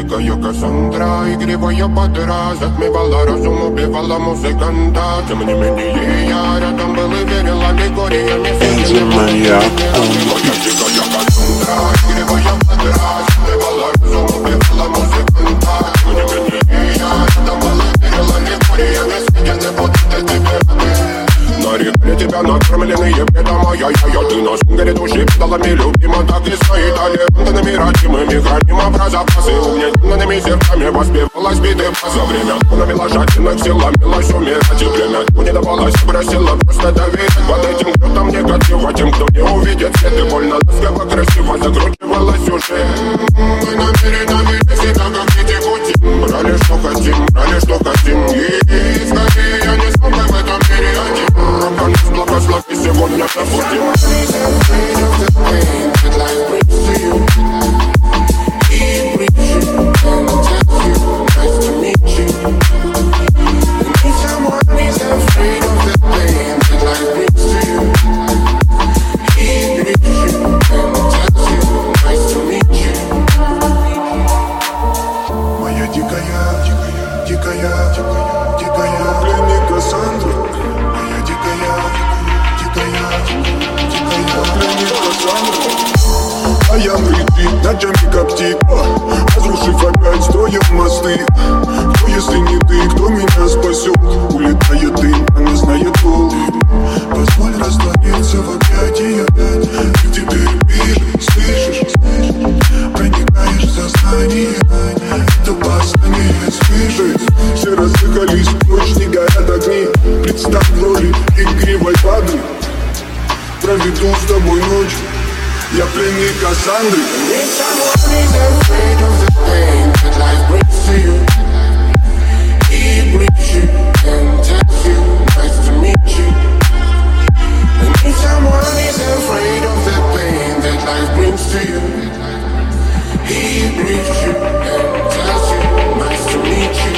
дикая Кассандра Игривая подра Затмевала разум, убивала музыканта Тем не менее я рядом был и верил аллегориями Энди Маньяк Моя Нарекли тебя накормленные бредом Ай-яй-яй, ты на сунгере души педалами Любима так и стоит Талентами родимыми Храним образопасы Угнетенными сердцами Воспевалась биты За время навела жадинок Сил ломилась умирать И время не давалось Просила просто доверять Под этим кто-то негатива Тем, кто не увидит свет И больно ласково красиво Закручивалась уже А я летит, ночами коптит Разрушив опять, строим мосты. Кто, если не ты, кто меня спасет? Улетает дым, она знает пол Позволь раствориться в объятиях. Ты теперь пишешь, слышишь Проникаешь в сознание. Это восстание слышит Все разыхались, ночь не горят огни. Представь в роли игривой воды. Проведу с тобой ночь Я пленник Кассандры If someone is afraid of the pain that life brings to you, he brings you and tells you nice to meet you. And if someone is afraid of the pain that life brings to you, he brings you and tells you nice to meet you.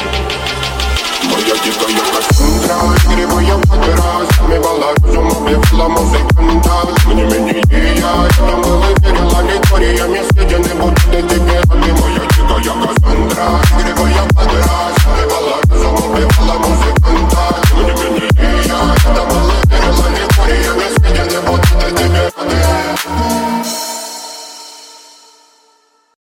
Моя дикая Кассандра Игривая подра Затмевала разум, убивала музыканта